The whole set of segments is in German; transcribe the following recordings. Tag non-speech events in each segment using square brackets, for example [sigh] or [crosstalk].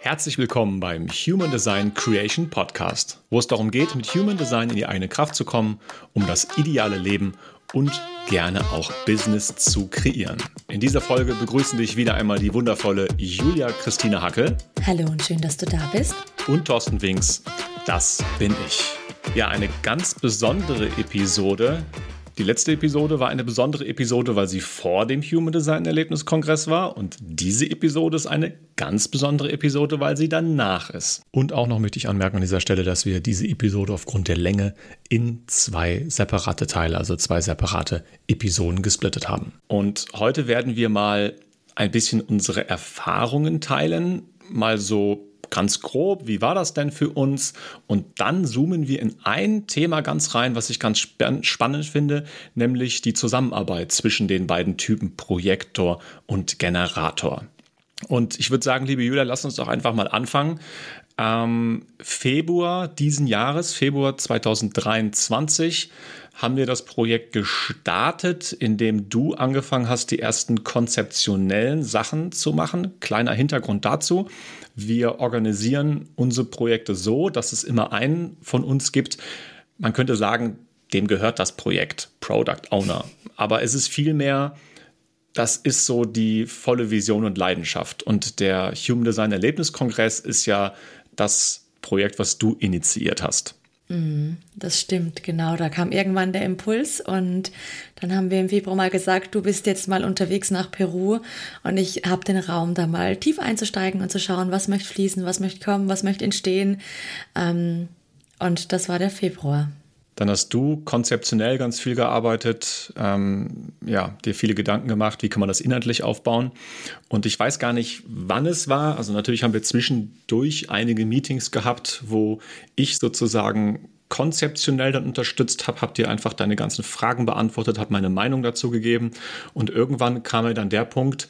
Herzlich willkommen beim Human Design Creation Podcast, wo es darum geht, mit Human Design in die eigene Kraft zu kommen, um das ideale Leben und gerne auch Business zu kreieren. In dieser Folge begrüßen dich wieder einmal die wundervolle Julia Christine Hackel. Hallo und schön, dass du da bist. Und Thorsten Winks. Das bin ich. Ja, eine ganz besondere Episode, die letzte Episode war eine besondere Episode, weil sie vor dem Human Design Erlebniskongress war. Und diese Episode ist eine ganz besondere Episode, weil sie danach ist. Und auch noch möchte ich anmerken an dieser Stelle, dass wir diese Episode aufgrund der Länge in zwei separate Teile, also zwei separate Episoden gesplittet haben. Und heute werden wir mal ein bisschen unsere Erfahrungen teilen, mal so ganz grob, wie war das denn für uns? Und dann zoomen wir in ein Thema ganz rein, was ich ganz spannend finde, nämlich die Zusammenarbeit zwischen den beiden Typen Projektor und Generator. Und ich würde sagen, liebe Julia, lass uns doch einfach mal anfangen. Ähm, Februar diesen Jahres, Februar 2023, haben wir das Projekt gestartet, indem du angefangen hast, die ersten konzeptionellen Sachen zu machen. Kleiner Hintergrund dazu. Wir organisieren unsere Projekte so, dass es immer einen von uns gibt. Man könnte sagen, dem gehört das Projekt, Product Owner. Aber es ist vielmehr, das ist so die volle Vision und Leidenschaft. Und der Human Design Erlebniskongress ist ja das Projekt, was du initiiert hast. Mhm, das stimmt, genau. Da kam irgendwann der Impuls und dann haben wir im Februar mal gesagt, du bist jetzt mal unterwegs nach Peru und ich habe den Raum, da mal tief einzusteigen und zu schauen, was möchte fließen, was möchte kommen, was möchte entstehen. Ähm, und das war der Februar. Dann hast du konzeptionell ganz viel gearbeitet, ähm, ja, dir viele Gedanken gemacht, wie kann man das inhaltlich aufbauen. Und ich weiß gar nicht, wann es war. Also natürlich haben wir zwischendurch einige Meetings gehabt, wo ich sozusagen konzeptionell dann unterstützt habe, habe dir einfach deine ganzen Fragen beantwortet, habe meine Meinung dazu gegeben. Und irgendwann kam mir dann der Punkt,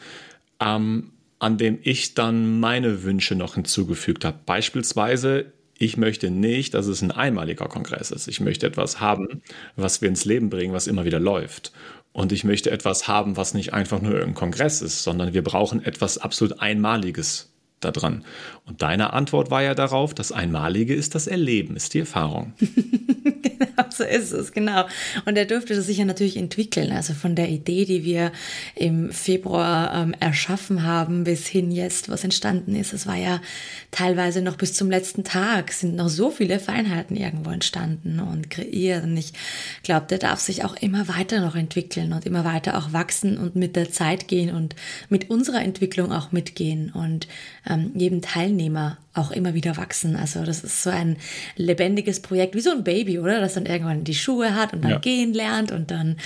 ähm, an dem ich dann meine Wünsche noch hinzugefügt habe. Beispielsweise, ich möchte nicht, dass es ein einmaliger Kongress ist. Ich möchte etwas haben, was wir ins Leben bringen, was immer wieder läuft. Und ich möchte etwas haben, was nicht einfach nur ein Kongress ist, sondern wir brauchen etwas absolut Einmaliges daran. Und deine Antwort war ja darauf, das Einmalige ist das Erleben, ist die Erfahrung. [laughs] [laughs] genau, so ist es, genau. Und er durfte sich ja natürlich entwickeln. Also von der Idee, die wir im Februar ähm, erschaffen haben, bis hin jetzt, was entstanden ist. Es war ja teilweise noch bis zum letzten Tag, sind noch so viele Feinheiten irgendwo entstanden und kreiert. Und ich glaube, der darf sich auch immer weiter noch entwickeln und immer weiter auch wachsen und mit der Zeit gehen und mit unserer Entwicklung auch mitgehen und ähm, jedem Teilnehmer auch immer wieder wachsen. Also das ist so ein lebendiges Projekt, wie so ein Baby, oder? Das dann irgendwann die Schuhe hat und dann ja. gehen lernt und dann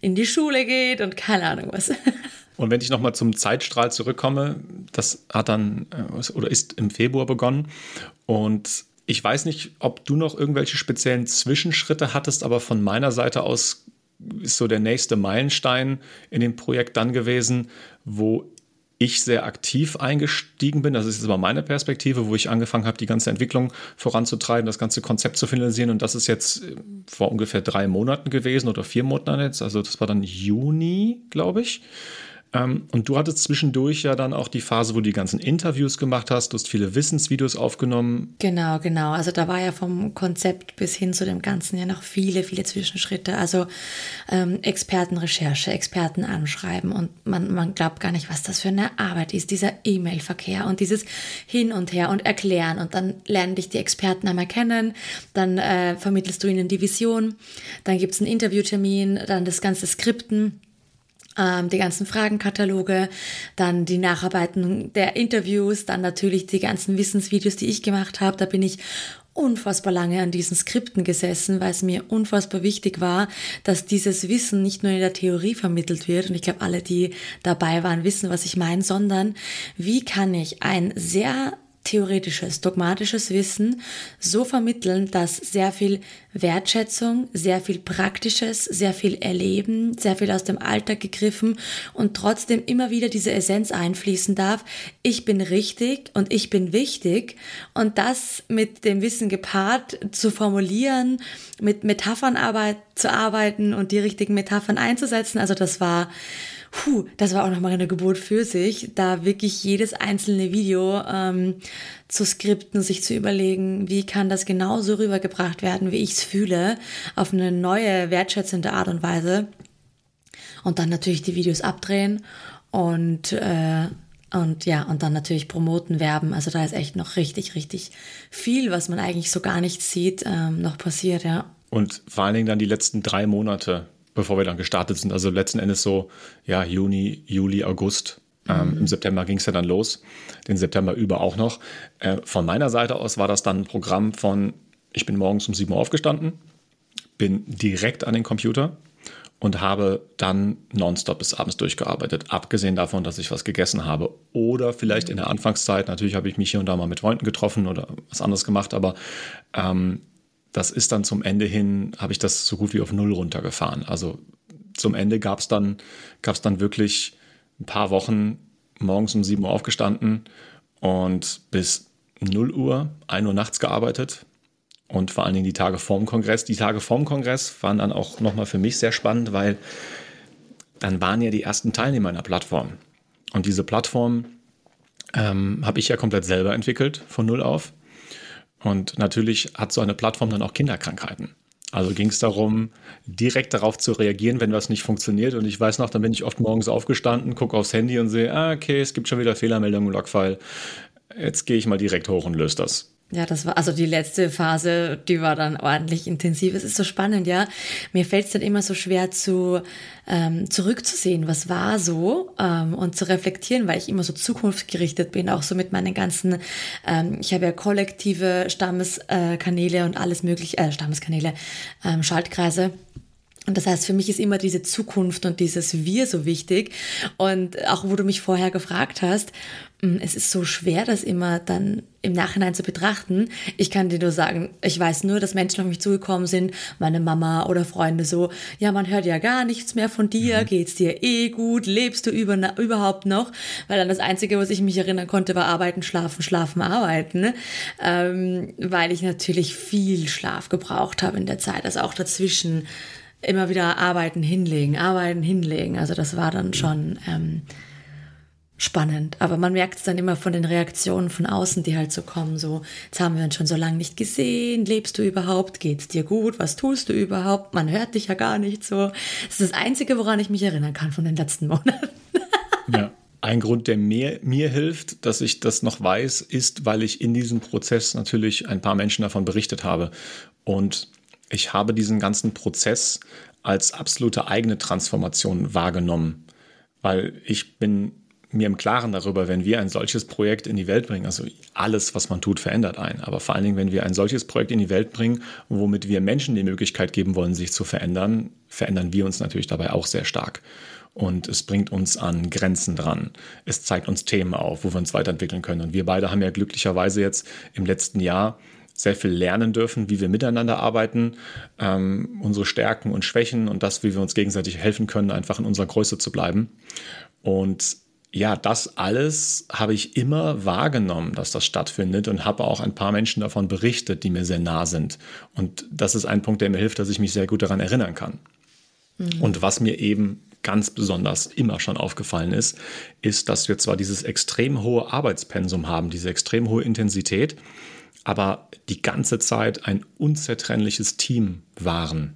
in die Schule geht und keine Ahnung was. [laughs] Und wenn ich nochmal zum Zeitstrahl zurückkomme, das hat dann äh, oder ist im Februar begonnen. Und ich weiß nicht, ob du noch irgendwelche speziellen Zwischenschritte hattest, aber von meiner Seite aus ist so der nächste Meilenstein in dem Projekt dann gewesen, wo ich sehr aktiv eingestiegen bin. Das ist jetzt aber meine Perspektive, wo ich angefangen habe, die ganze Entwicklung voranzutreiben, das ganze Konzept zu finalisieren. Und das ist jetzt äh, vor ungefähr drei Monaten gewesen oder vier Monaten jetzt. Also das war dann Juni, glaube ich. Ähm, und du hattest zwischendurch ja dann auch die Phase, wo du die ganzen Interviews gemacht hast, du hast viele Wissensvideos aufgenommen. Genau, genau. Also da war ja vom Konzept bis hin zu dem Ganzen ja noch viele, viele Zwischenschritte. Also ähm, Expertenrecherche, Experten anschreiben und man, man glaubt gar nicht, was das für eine Arbeit ist, dieser E-Mail-Verkehr und dieses Hin und Her und Erklären und dann lernen dich die Experten einmal kennen, dann äh, vermittelst du ihnen die Vision, dann gibt es einen Interviewtermin, dann das ganze Skripten die ganzen Fragenkataloge, dann die Nacharbeiten der Interviews, dann natürlich die ganzen Wissensvideos, die ich gemacht habe. Da bin ich unfassbar lange an diesen Skripten gesessen, weil es mir unfassbar wichtig war, dass dieses Wissen nicht nur in der Theorie vermittelt wird. Und ich glaube, alle, die dabei waren, wissen, was ich meine, sondern wie kann ich ein sehr theoretisches, dogmatisches Wissen so vermitteln, dass sehr viel Wertschätzung, sehr viel Praktisches, sehr viel Erleben, sehr viel aus dem Alltag gegriffen und trotzdem immer wieder diese Essenz einfließen darf. Ich bin richtig und ich bin wichtig und das mit dem Wissen gepaart zu formulieren, mit Metaphernarbeit zu arbeiten und die richtigen Metaphern einzusetzen. Also das war puh, das war auch nochmal eine Geburt für sich, da wirklich jedes einzelne Video ähm, zu skripten, sich zu überlegen, wie kann das genauso rübergebracht werden, wie ich es fühle, auf eine neue, wertschätzende Art und Weise. Und dann natürlich die Videos abdrehen und äh, und ja, und dann natürlich promoten, werben. Also da ist echt noch richtig, richtig viel, was man eigentlich so gar nicht sieht, ähm, noch passiert, ja. Und vor allen Dingen dann die letzten drei Monate, bevor wir dann gestartet sind. Also letzten Endes so, ja, Juni, Juli, August. Ähm, mhm. Im September ging es ja dann los, den September über auch noch. Äh, von meiner Seite aus war das dann ein Programm von, ich bin morgens um 7 Uhr aufgestanden, bin direkt an den Computer, und habe dann nonstop bis abends durchgearbeitet. Abgesehen davon, dass ich was gegessen habe. Oder vielleicht in der Anfangszeit, natürlich habe ich mich hier und da mal mit Freunden getroffen oder was anderes gemacht, aber ähm, das ist dann zum Ende hin, habe ich das so gut wie auf Null runtergefahren. Also zum Ende gab es dann, gab's dann wirklich ein paar Wochen morgens um 7 Uhr aufgestanden und bis 0 Uhr, 1 Uhr nachts gearbeitet, und vor allen Dingen die Tage vorm Kongress. Die Tage vorm Kongress waren dann auch nochmal für mich sehr spannend, weil dann waren ja die ersten Teilnehmer in der Plattform. Und diese Plattform ähm, habe ich ja komplett selber entwickelt, von null auf. Und natürlich hat so eine Plattform dann auch Kinderkrankheiten. Also ging es darum, direkt darauf zu reagieren, wenn was nicht funktioniert. Und ich weiß noch, dann bin ich oft morgens aufgestanden, gucke aufs Handy und sehe, ah, okay, es gibt schon wieder Fehlermeldungen im Logfile. Jetzt gehe ich mal direkt hoch und löse das. Ja, das war also die letzte Phase, die war dann ordentlich intensiv. Es ist so spannend, ja. Mir fällt es dann immer so schwer zu ähm, zurückzusehen, was war so ähm, und zu reflektieren, weil ich immer so zukunftsgerichtet bin, auch so mit meinen ganzen, ähm, ich habe ja kollektive Stammeskanäle äh, und alles mögliche, äh, Stammeskanäle, ähm, Schaltkreise. Und das heißt, für mich ist immer diese Zukunft und dieses Wir so wichtig. Und auch wo du mich vorher gefragt hast, es ist so schwer, das immer dann im Nachhinein zu betrachten. Ich kann dir nur sagen, ich weiß nur, dass Menschen auf mich zugekommen sind, meine Mama oder Freunde so, ja, man hört ja gar nichts mehr von dir, mhm. geht's dir eh gut, lebst du über, überhaupt noch? Weil dann das Einzige, was ich mich erinnern konnte, war arbeiten, schlafen, schlafen, arbeiten. Ähm, weil ich natürlich viel Schlaf gebraucht habe in der Zeit, also auch dazwischen immer wieder arbeiten, hinlegen, arbeiten, hinlegen. Also das war dann schon ähm, spannend. Aber man merkt es dann immer von den Reaktionen von außen, die halt so kommen. So, jetzt haben wir uns schon so lange nicht gesehen. Lebst du überhaupt? Geht's dir gut? Was tust du überhaupt? Man hört dich ja gar nicht so. Das ist das Einzige, woran ich mich erinnern kann von den letzten [laughs] Monaten. ja. Ein Grund, der mir, mir hilft, dass ich das noch weiß, ist, weil ich in diesem Prozess natürlich ein paar Menschen davon berichtet habe. Und ich habe diesen ganzen Prozess als absolute eigene Transformation wahrgenommen, weil ich bin mir im Klaren darüber, wenn wir ein solches Projekt in die Welt bringen, also alles, was man tut, verändert einen, aber vor allen Dingen, wenn wir ein solches Projekt in die Welt bringen, womit wir Menschen die Möglichkeit geben wollen, sich zu verändern, verändern wir uns natürlich dabei auch sehr stark. Und es bringt uns an Grenzen dran. Es zeigt uns Themen auf, wo wir uns weiterentwickeln können. Und wir beide haben ja glücklicherweise jetzt im letzten Jahr sehr viel lernen dürfen, wie wir miteinander arbeiten, ähm, unsere Stärken und Schwächen und das, wie wir uns gegenseitig helfen können, einfach in unserer Größe zu bleiben. Und ja, das alles habe ich immer wahrgenommen, dass das stattfindet und habe auch ein paar Menschen davon berichtet, die mir sehr nah sind. Und das ist ein Punkt, der mir hilft, dass ich mich sehr gut daran erinnern kann. Mhm. Und was mir eben ganz besonders immer schon aufgefallen ist, ist, dass wir zwar dieses extrem hohe Arbeitspensum haben, diese extrem hohe Intensität, aber die ganze Zeit ein unzertrennliches Team waren,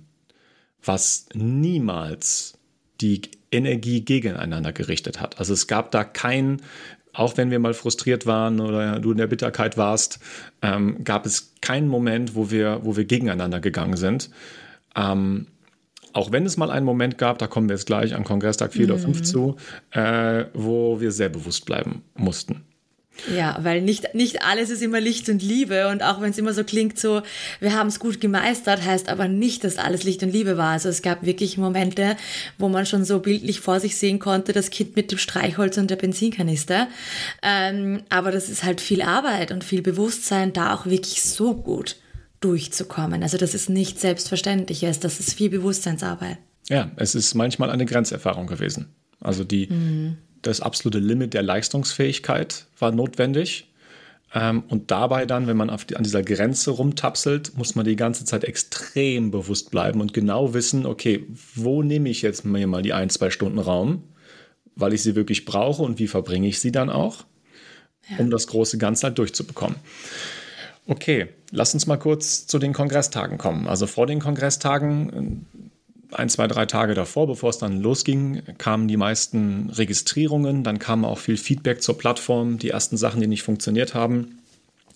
was niemals die Energie gegeneinander gerichtet hat. Also es gab da kein, auch wenn wir mal frustriert waren oder du in der Bitterkeit warst, ähm, gab es keinen Moment, wo wir, wo wir gegeneinander gegangen sind. Ähm, auch wenn es mal einen Moment gab, da kommen wir jetzt gleich an Kongresstag 4 mhm. oder 5 zu, äh, wo wir sehr bewusst bleiben mussten. Ja, weil nicht, nicht alles ist immer Licht und Liebe und auch wenn es immer so klingt, so, wir haben es gut gemeistert, heißt aber nicht, dass alles Licht und Liebe war. Also es gab wirklich Momente, wo man schon so bildlich vor sich sehen konnte, das Kind mit dem Streichholz und der Benzinkanister. Ähm, aber das ist halt viel Arbeit und viel Bewusstsein, da auch wirklich so gut durchzukommen. Also das ist nicht selbstverständlich, das ist viel Bewusstseinsarbeit. Ja, es ist manchmal eine Grenzerfahrung gewesen. Also die, mhm das absolute Limit der Leistungsfähigkeit war notwendig. Ähm, und dabei dann, wenn man an dieser Grenze rumtapselt, muss man die ganze Zeit extrem bewusst bleiben und genau wissen, okay, wo nehme ich jetzt mir mal die ein, zwei Stunden Raum? weil ich sie wirklich brauche und wie verbringe ich sie dann auch, ja. um das große Ganze halt durchzubekommen. Okay, lass uns mal kurz zu den Kongresstagen kommen. Also vor den Kongresstagen, ein, zwei, drei Tage davor, bevor es dann losging, kamen die meisten Registrierungen, dann kam auch viel Feedback zur Plattform, die ersten Sachen, die nicht funktioniert haben.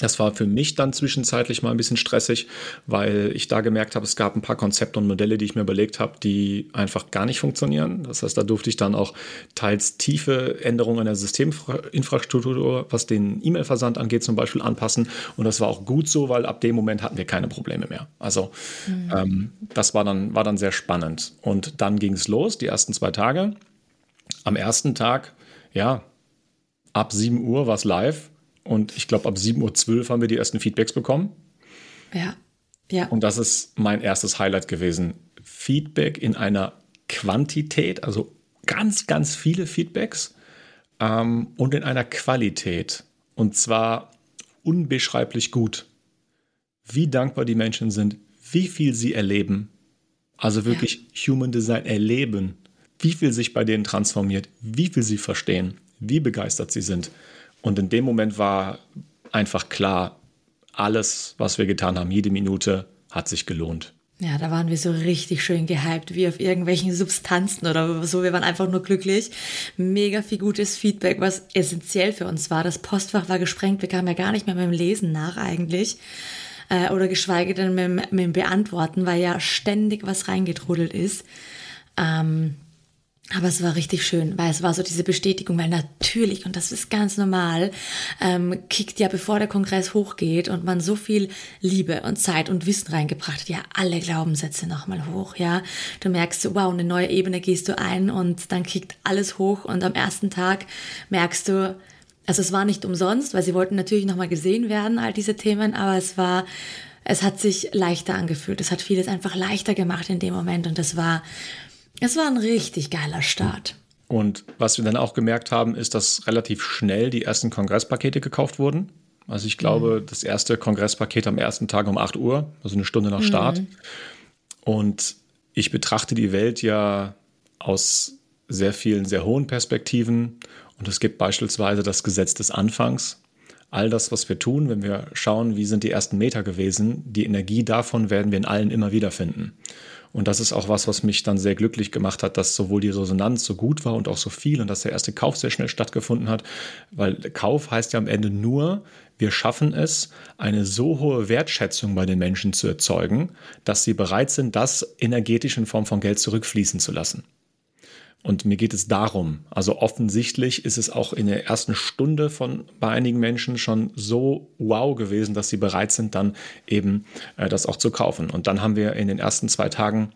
Das war für mich dann zwischenzeitlich mal ein bisschen stressig, weil ich da gemerkt habe, es gab ein paar Konzepte und Modelle, die ich mir überlegt habe, die einfach gar nicht funktionieren. Das heißt, da durfte ich dann auch teils tiefe Änderungen in der Systeminfrastruktur, was den E-Mail-Versand angeht, zum Beispiel anpassen. Und das war auch gut so, weil ab dem Moment hatten wir keine Probleme mehr. Also mhm. ähm, das war dann, war dann sehr spannend. Und dann ging es los, die ersten zwei Tage. Am ersten Tag, ja, ab 7 Uhr war es live und ich glaube, ab 7.12 Uhr haben wir die ersten Feedbacks bekommen. Ja. ja. Und das ist mein erstes Highlight gewesen. Feedback in einer Quantität, also ganz, ganz viele Feedbacks ähm, und in einer Qualität. Und zwar unbeschreiblich gut. Wie dankbar die Menschen sind, wie viel sie erleben. Also wirklich ja. Human Design erleben. Wie viel sich bei denen transformiert, wie viel sie verstehen, wie begeistert sie sind. Und in dem Moment war einfach klar, alles, was wir getan haben, jede Minute hat sich gelohnt. Ja, da waren wir so richtig schön gehypt, wie auf irgendwelchen [laughs] Substanzen oder so. Wir waren einfach nur glücklich. Mega viel gutes Feedback, was essentiell für uns war. Das Postfach war gesprengt. Wir kamen ja gar nicht mehr mit dem Lesen nach eigentlich. Äh, oder geschweige denn mit, mit dem Beantworten, weil ja ständig was reingetrudelt ist. Ähm, aber es war richtig schön, weil es war so diese Bestätigung, weil natürlich, und das ist ganz normal, ähm, kickt ja, bevor der Kongress hochgeht und man so viel Liebe und Zeit und Wissen reingebracht hat, ja, alle Glaubenssätze nochmal hoch, ja. Du merkst, wow, eine neue Ebene gehst du ein und dann kickt alles hoch und am ersten Tag merkst du, also es war nicht umsonst, weil sie wollten natürlich nochmal gesehen werden, all diese Themen, aber es war, es hat sich leichter angefühlt. Es hat vieles einfach leichter gemacht in dem Moment und das war, es war ein richtig geiler Start. Und was wir dann auch gemerkt haben, ist, dass relativ schnell die ersten Kongresspakete gekauft wurden. Also ich glaube, mhm. das erste Kongresspaket am ersten Tag um 8 Uhr, also eine Stunde nach Start. Mhm. Und ich betrachte die Welt ja aus sehr vielen, sehr hohen Perspektiven. Und es gibt beispielsweise das Gesetz des Anfangs. All das, was wir tun, wenn wir schauen, wie sind die ersten Meter gewesen, die Energie davon werden wir in allen immer wieder finden. Und das ist auch was, was mich dann sehr glücklich gemacht hat, dass sowohl die Resonanz so gut war und auch so viel und dass der erste Kauf sehr schnell stattgefunden hat. Weil Kauf heißt ja am Ende nur, wir schaffen es, eine so hohe Wertschätzung bei den Menschen zu erzeugen, dass sie bereit sind, das energetisch in Form von Geld zurückfließen zu lassen. Und mir geht es darum, also offensichtlich ist es auch in der ersten Stunde von bei einigen Menschen schon so wow gewesen, dass sie bereit sind, dann eben äh, das auch zu kaufen. Und dann haben wir in den ersten zwei Tagen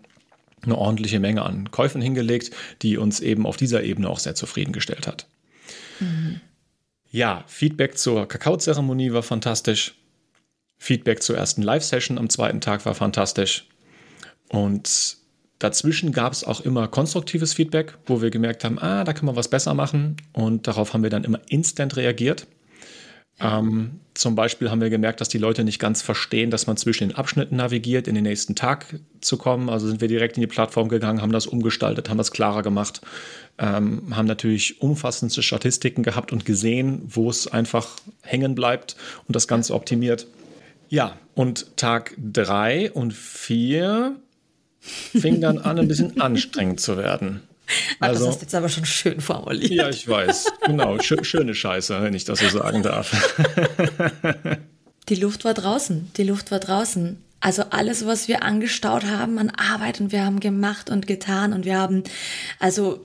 eine ordentliche Menge an Käufen hingelegt, die uns eben auf dieser Ebene auch sehr zufriedengestellt hat. Mhm. Ja, Feedback zur Kakaozeremonie war fantastisch. Feedback zur ersten Live-Session am zweiten Tag war fantastisch. Und Dazwischen gab es auch immer konstruktives Feedback, wo wir gemerkt haben, ah, da kann man was besser machen. Und darauf haben wir dann immer instant reagiert. Ähm, zum Beispiel haben wir gemerkt, dass die Leute nicht ganz verstehen, dass man zwischen den Abschnitten navigiert, in den nächsten Tag zu kommen. Also sind wir direkt in die Plattform gegangen, haben das umgestaltet, haben das klarer gemacht, ähm, haben natürlich umfassendste Statistiken gehabt und gesehen, wo es einfach hängen bleibt und das Ganze optimiert. Ja, und Tag drei und vier fing dann an, ein bisschen anstrengend zu werden. Also, das hast du jetzt aber schon schön formuliert. Ja, ich weiß. Genau, Sch schöne Scheiße, wenn ich das so sagen darf. [laughs] Die Luft war draußen. Die Luft war draußen. Also alles, was wir angestaut haben an Arbeit und wir haben gemacht und getan und wir haben, also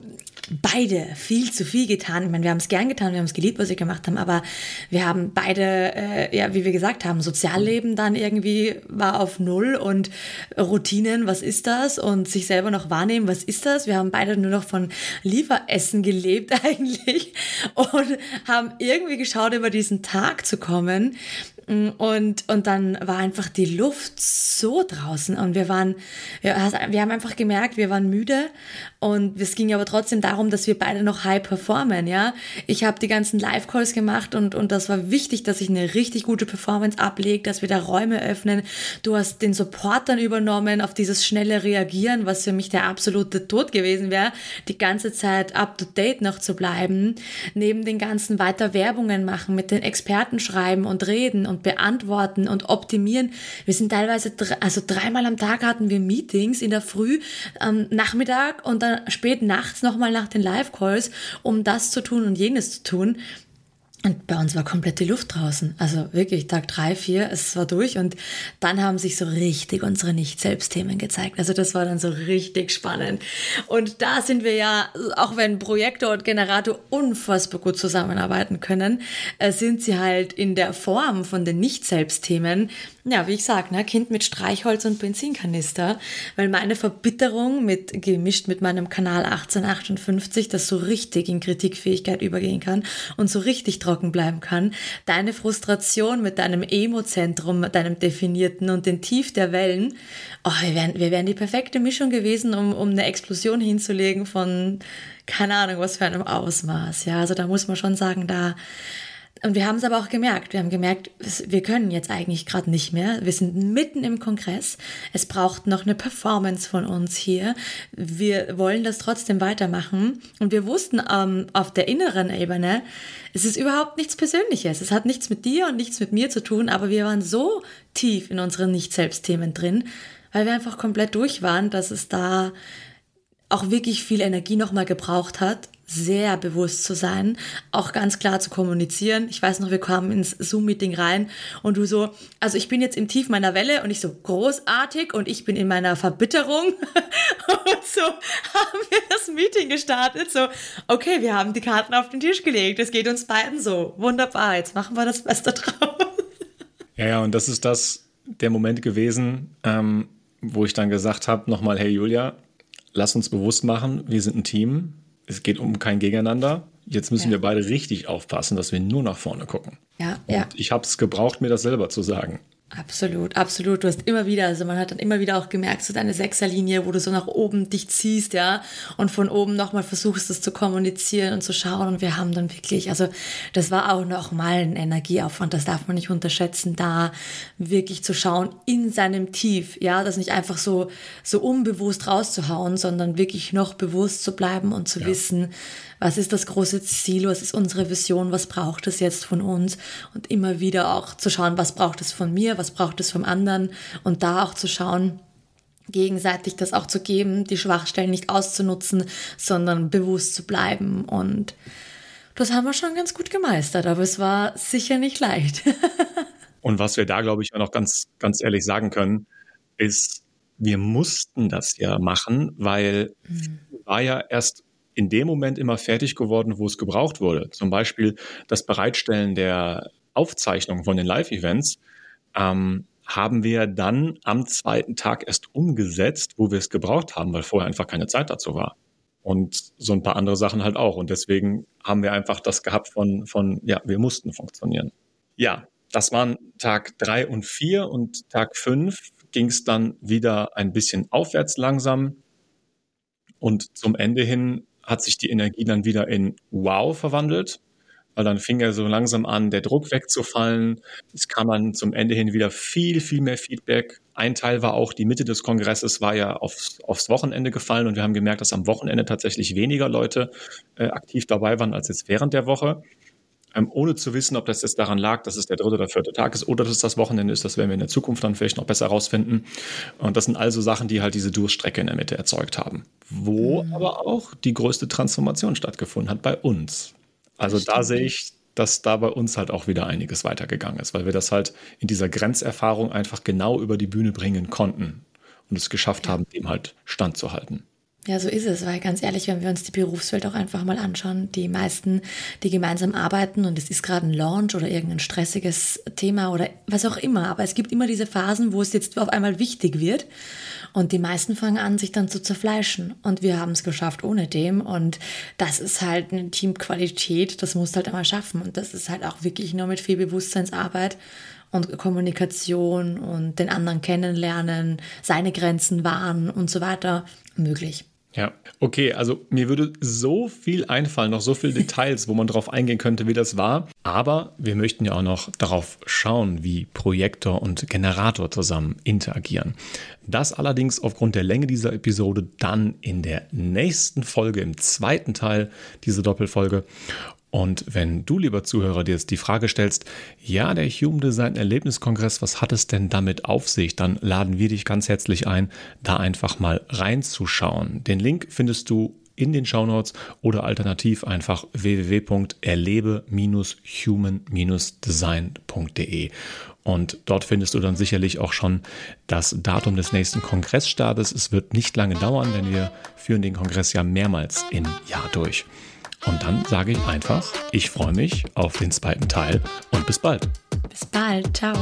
beide viel zu viel getan. Ich meine, wir haben es gern getan, wir haben es geliebt, was wir gemacht haben, aber wir haben beide, äh, ja, wie wir gesagt haben, Sozialleben dann irgendwie war auf Null und Routinen, was ist das? Und sich selber noch wahrnehmen, was ist das? Wir haben beide nur noch von Lieferessen gelebt [laughs] eigentlich und haben irgendwie geschaut, über diesen Tag zu kommen. Und, und dann war einfach die Luft so draußen und wir waren, wir, wir haben einfach gemerkt, wir waren müde und es ging aber trotzdem darum, dass wir beide noch high performen, ja. Ich habe die ganzen Live-Calls gemacht und, und das war wichtig, dass ich eine richtig gute Performance ablege, dass wir da Räume öffnen. Du hast den Support dann übernommen auf dieses schnelle Reagieren, was für mich der absolute Tod gewesen wäre, die ganze Zeit up to date noch zu bleiben. Neben den ganzen weiter Werbungen machen, mit den Experten schreiben und reden und beantworten und optimieren. Wir sind teilweise, also dreimal am Tag hatten wir Meetings in der Früh, am Nachmittag und dann spät nachts nochmal nach den Live-Calls, um das zu tun und jenes zu tun. Und bei uns war komplett die Luft draußen. Also wirklich, Tag drei, vier, es war durch. Und dann haben sich so richtig unsere Nicht-Selbst-Themen gezeigt. Also das war dann so richtig spannend. Und da sind wir ja, auch wenn Projektor und Generator unfassbar gut zusammenarbeiten können, äh, sind sie halt in der Form von den Nicht-Selbst-Themen ja, wie ich sag, ne, Kind mit Streichholz und Benzinkanister, weil meine Verbitterung mit gemischt mit meinem Kanal 1858, das so richtig in Kritikfähigkeit übergehen kann und so richtig trocken bleiben kann, deine Frustration mit deinem Emo-Zentrum, deinem definierten und den Tief der Wellen, oh, wir wären, wir wären die perfekte Mischung gewesen, um, um eine Explosion hinzulegen von keine Ahnung, was für einem Ausmaß. Ja, also da muss man schon sagen, da und wir haben es aber auch gemerkt. Wir haben gemerkt, wir können jetzt eigentlich gerade nicht mehr. Wir sind mitten im Kongress. Es braucht noch eine Performance von uns hier. Wir wollen das trotzdem weitermachen. Und wir wussten ähm, auf der inneren Ebene, es ist überhaupt nichts Persönliches. Es hat nichts mit dir und nichts mit mir zu tun. Aber wir waren so tief in unseren Nicht-Selbst-Themen drin, weil wir einfach komplett durch waren, dass es da auch wirklich viel Energie nochmal gebraucht hat, sehr bewusst zu sein, auch ganz klar zu kommunizieren. Ich weiß noch, wir kamen ins Zoom-Meeting rein und du so, also ich bin jetzt im Tief meiner Welle und ich so großartig und ich bin in meiner Verbitterung. [laughs] und so haben wir das Meeting gestartet. So, okay, wir haben die Karten auf den Tisch gelegt. Es geht uns beiden so. Wunderbar, jetzt machen wir das Beste [laughs] draus. Ja, ja, und das ist das, der Moment gewesen, ähm, wo ich dann gesagt habe, nochmal, hey Julia, lass uns bewusst machen, wir sind ein Team. Es geht um kein Gegeneinander. Jetzt müssen ja. wir beide richtig aufpassen, dass wir nur nach vorne gucken. Ja, Und ja. Ich habe es gebraucht, mir das selber zu sagen. Absolut, absolut. Du hast immer wieder, also man hat dann immer wieder auch gemerkt, so deine Sechserlinie, wo du so nach oben dich ziehst, ja, und von oben nochmal versuchst, das zu kommunizieren und zu schauen. Und wir haben dann wirklich, also das war auch nochmal ein Energieaufwand, das darf man nicht unterschätzen, da wirklich zu schauen in seinem Tief, ja, das nicht einfach so, so unbewusst rauszuhauen, sondern wirklich noch bewusst zu bleiben und zu ja. wissen, was ist das große Ziel, was ist unsere Vision, was braucht es jetzt von uns und immer wieder auch zu schauen, was braucht es von mir, was braucht es vom anderen und da auch zu schauen, gegenseitig das auch zu geben, die Schwachstellen nicht auszunutzen, sondern bewusst zu bleiben und das haben wir schon ganz gut gemeistert, aber es war sicher nicht leicht. [laughs] und was wir da, glaube ich, auch noch ganz, ganz ehrlich sagen können, ist, wir mussten das ja machen, weil mhm. war ja erst in dem Moment immer fertig geworden, wo es gebraucht wurde. Zum Beispiel das Bereitstellen der Aufzeichnung von den Live-Events ähm, haben wir dann am zweiten Tag erst umgesetzt, wo wir es gebraucht haben, weil vorher einfach keine Zeit dazu war. Und so ein paar andere Sachen halt auch. Und deswegen haben wir einfach das gehabt von, von ja, wir mussten funktionieren. Ja, das waren Tag drei und vier und Tag fünf ging es dann wieder ein bisschen aufwärts langsam. Und zum Ende hin hat sich die Energie dann wieder in Wow verwandelt, weil dann fing er so langsam an, der Druck wegzufallen. Es kam dann zum Ende hin wieder viel, viel mehr Feedback. Ein Teil war auch, die Mitte des Kongresses war ja aufs, aufs Wochenende gefallen und wir haben gemerkt, dass am Wochenende tatsächlich weniger Leute äh, aktiv dabei waren als jetzt während der Woche ähm, ohne zu wissen, ob das jetzt daran lag, dass es der dritte oder vierte Tag ist oder dass es das Wochenende ist. Das werden wir in der Zukunft dann vielleicht noch besser herausfinden. Und das sind also Sachen, die halt diese Durststrecke in der Mitte erzeugt haben. Wo mhm. aber auch die größte Transformation stattgefunden hat bei uns. Also da sehe ich, dass da bei uns halt auch wieder einiges weitergegangen ist, weil wir das halt in dieser Grenzerfahrung einfach genau über die Bühne bringen konnten und es geschafft haben, dem halt standzuhalten. Ja, so ist es, weil ganz ehrlich, wenn wir uns die Berufswelt auch einfach mal anschauen, die meisten, die gemeinsam arbeiten und es ist gerade ein Launch oder irgendein stressiges Thema oder was auch immer, aber es gibt immer diese Phasen, wo es jetzt auf einmal wichtig wird und die meisten fangen an, sich dann zu zerfleischen und wir haben es geschafft ohne dem und das ist halt eine Teamqualität, das musst du halt einmal schaffen und das ist halt auch wirklich nur mit viel Bewusstseinsarbeit und Kommunikation und den anderen kennenlernen, seine Grenzen wahren und so weiter möglich. Ja, okay, also mir würde so viel einfallen, noch so viele [laughs] Details, wo man drauf eingehen könnte, wie das war. Aber wir möchten ja auch noch darauf schauen, wie Projektor und Generator zusammen interagieren. Das allerdings aufgrund der Länge dieser Episode dann in der nächsten Folge, im zweiten Teil dieser Doppelfolge. Und wenn du, lieber Zuhörer, dir jetzt die Frage stellst, ja, der Human Design Erlebniskongress, was hat es denn damit auf sich? Dann laden wir dich ganz herzlich ein, da einfach mal reinzuschauen. Den Link findest du in den Shownotes oder alternativ einfach www.erlebe-human-design.de. Und dort findest du dann sicherlich auch schon das Datum des nächsten Kongressstartes. Es wird nicht lange dauern, denn wir führen den Kongress ja mehrmals im Jahr durch. Und dann sage ich einfach, ich freue mich auf den zweiten Teil und bis bald. Bis bald, ciao.